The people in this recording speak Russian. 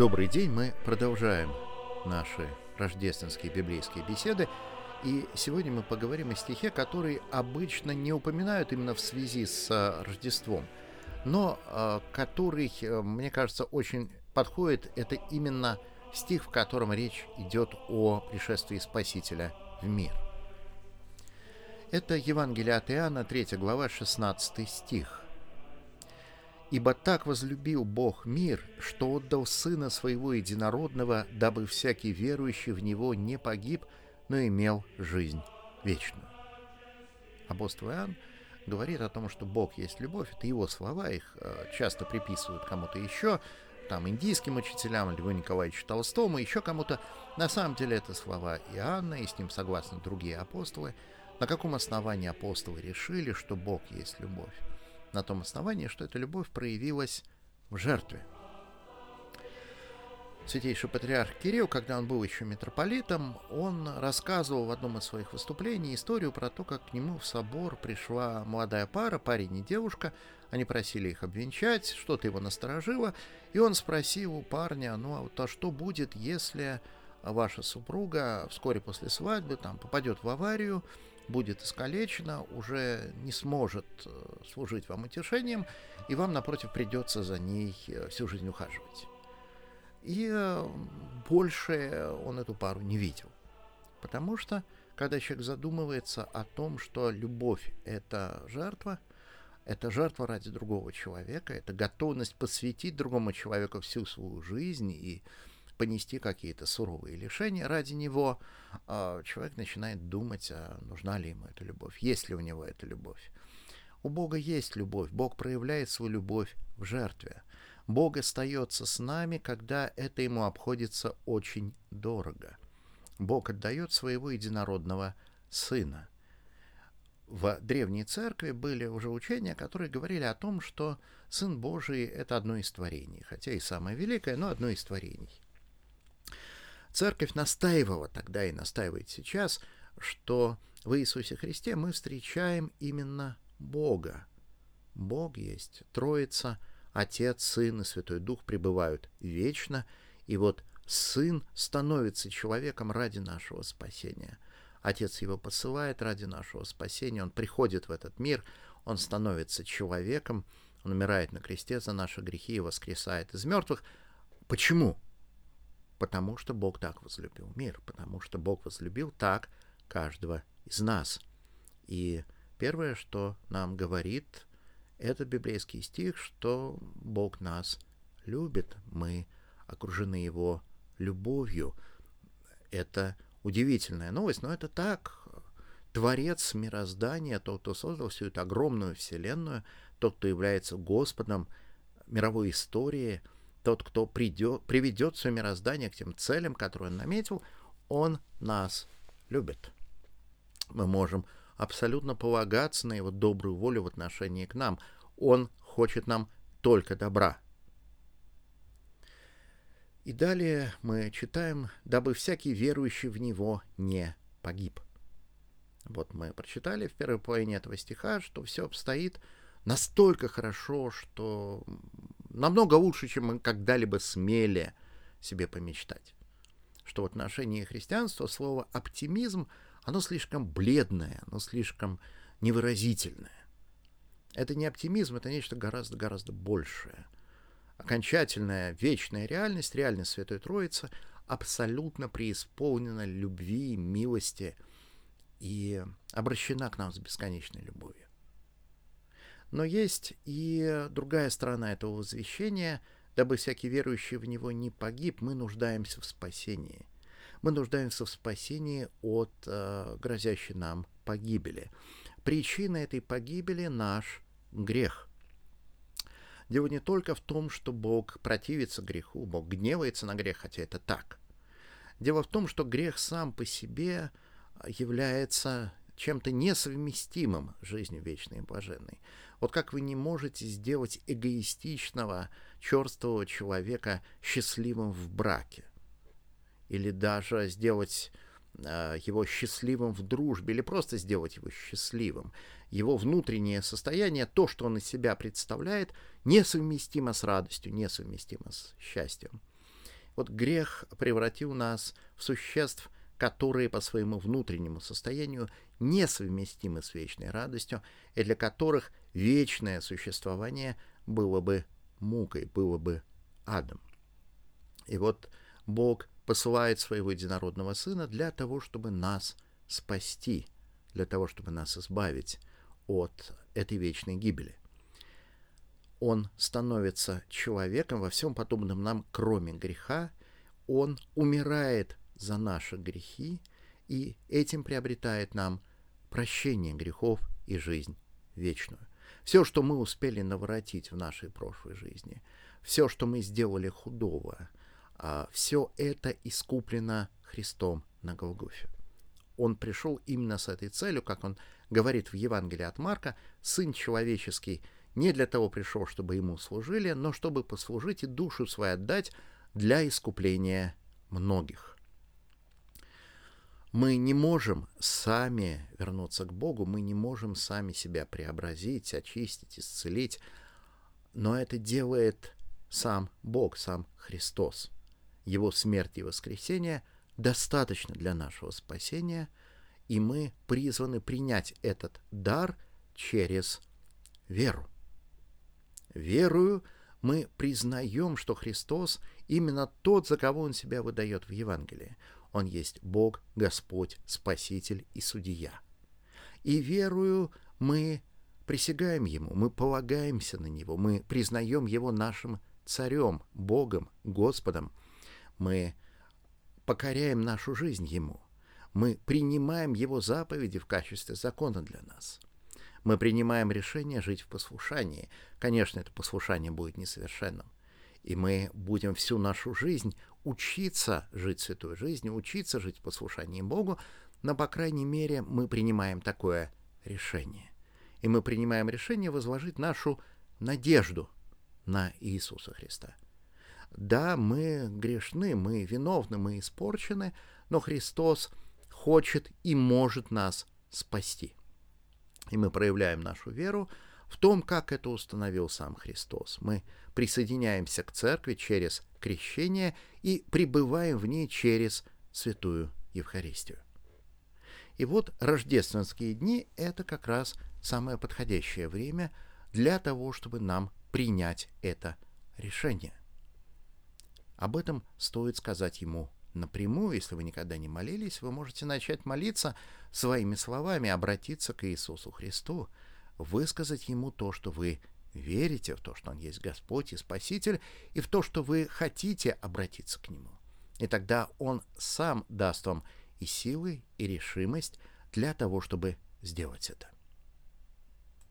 Добрый день, мы продолжаем наши рождественские библейские беседы. И сегодня мы поговорим о стихе, который обычно не упоминают именно в связи с а, Рождеством, но а, который, э, мне кажется, очень подходит. Это именно стих, в котором речь идет о пришествии Спасителя в мир. Это Евангелие от Иоанна, 3 глава, 16 стих. «Ибо так возлюбил Бог мир, что отдал Сына Своего Единородного, дабы всякий верующий в Него не погиб, но имел жизнь вечную». Апостол Иоанн говорит о том, что Бог есть любовь. Это его слова, их э, часто приписывают кому-то еще, там, индийским учителям, Льву Николаевичу Толстому, еще кому-то. На самом деле это слова Иоанна, и с ним согласны другие апостолы. На каком основании апостолы решили, что Бог есть любовь? На том основании, что эта любовь проявилась в жертве. Святейший патриарх Кирилл, когда он был еще митрополитом, он рассказывал в одном из своих выступлений историю про то, как к нему в собор пришла молодая пара, парень и девушка. Они просили их обвенчать, что-то его насторожило, и он спросил у парня, ну а вот а что будет, если ваша супруга вскоре после свадьбы там попадет в аварию, будет искалечена, уже не сможет э, служить вам утешением, и вам, напротив, придется за ней э, всю жизнь ухаживать. И э, больше он эту пару не видел. Потому что, когда человек задумывается о том, что любовь — это жертва, это жертва ради другого человека, это готовность посвятить другому человеку всю свою жизнь и понести какие-то суровые лишения ради него, а человек начинает думать, а нужна ли ему эта любовь, есть ли у него эта любовь. У Бога есть любовь, Бог проявляет свою любовь в жертве. Бог остается с нами, когда это ему обходится очень дорого. Бог отдает своего единородного Сына. В Древней Церкви были уже учения, которые говорили о том, что Сын Божий — это одно из творений, хотя и самое великое, но одно из творений. Церковь настаивала тогда и настаивает сейчас, что в Иисусе Христе мы встречаем именно Бога. Бог есть Троица — Отец, Сын и Святой Дух пребывают вечно, и вот Сын становится человеком ради нашего спасения. Отец его посылает ради нашего спасения, он приходит в этот мир, он становится человеком, он умирает на кресте за наши грехи и воскресает из мертвых. Почему? Потому что Бог так возлюбил мир, потому что Бог возлюбил так каждого из нас. И первое, что нам говорит это библейский стих, что Бог нас любит, мы окружены Его любовью. Это удивительная новость, но это так. Творец мироздания, тот, кто создал всю эту огромную вселенную, тот, кто является Господом мировой истории, тот, кто придет, приведет все мироздание к тем целям, которые он наметил, он нас любит. Мы можем абсолютно полагаться на его добрую волю в отношении к нам. Он хочет нам только добра. И далее мы читаем, дабы всякий верующий в него не погиб. Вот мы прочитали в первой половине этого стиха, что все обстоит настолько хорошо, что намного лучше, чем мы когда-либо смели себе помечтать. Что в отношении христианства слово «оптимизм» оно слишком бледное, оно слишком невыразительное. Это не оптимизм, это нечто гораздо-гораздо большее. Окончательная вечная реальность, реальность Святой Троицы абсолютно преисполнена любви, милости и обращена к нам с бесконечной любовью. Но есть и другая сторона этого возвещения. Дабы всякий верующий в него не погиб, мы нуждаемся в спасении – мы нуждаемся в спасении от э, грозящей нам погибели. Причина этой погибели — наш грех. Дело не только в том, что Бог противится греху, Бог гневается на грех, хотя это так. Дело в том, что грех сам по себе является чем-то несовместимым с жизнью вечной и блаженной. Вот как вы не можете сделать эгоистичного, черствого человека счастливым в браке или даже сделать э, его счастливым в дружбе, или просто сделать его счастливым. Его внутреннее состояние, то, что он из себя представляет, несовместимо с радостью, несовместимо с счастьем. Вот грех превратил нас в существ, которые по своему внутреннему состоянию несовместимы с вечной радостью, и для которых вечное существование было бы мукой, было бы адом. И вот Бог посылает своего единородного Сына для того, чтобы нас спасти, для того, чтобы нас избавить от этой вечной гибели. Он становится человеком во всем подобном нам, кроме греха. Он умирает за наши грехи и этим приобретает нам прощение грехов и жизнь вечную. Все, что мы успели наворотить в нашей прошлой жизни, все, что мы сделали худого, а, все это искуплено Христом на Голгофе. Он пришел именно с этой целью, как он говорит в Евангелии от Марка, Сын Человеческий не для того пришел, чтобы ему служили, но чтобы послужить и душу свою отдать для искупления многих. Мы не можем сами вернуться к Богу, мы не можем сами себя преобразить, очистить, исцелить, но это делает сам Бог, сам Христос. Его смерть и воскресение достаточно для нашего спасения, и мы призваны принять этот дар через веру. Верую мы признаем, что Христос именно тот, за кого Он себя выдает в Евангелии. Он есть Бог, Господь, Спаситель и Судья. И верую мы присягаем Ему, мы полагаемся на Него, мы признаем Его нашим Царем, Богом, Господом. Мы покоряем нашу жизнь Ему. Мы принимаем Его заповеди в качестве закона для нас. Мы принимаем решение жить в послушании. Конечно, это послушание будет несовершенным. И мы будем всю нашу жизнь учиться жить святой жизнью, учиться жить в послушании Богу, но, по крайней мере, мы принимаем такое решение. И мы принимаем решение возложить нашу надежду на Иисуса Христа. Да, мы грешны, мы виновны, мы испорчены, но Христос хочет и может нас спасти. И мы проявляем нашу веру в том, как это установил сам Христос. Мы присоединяемся к церкви через крещение и пребываем в ней через святую Евхаристию. И вот рождественские дни — это как раз самое подходящее время для того, чтобы нам принять это решение. Об этом стоит сказать ему напрямую. Если вы никогда не молились, вы можете начать молиться своими словами, обратиться к Иисусу Христу, высказать Ему то, что вы верите в то, что Он есть Господь и Спаситель, и в то, что вы хотите обратиться к Нему. И тогда Он сам даст вам и силы, и решимость для того, чтобы сделать это.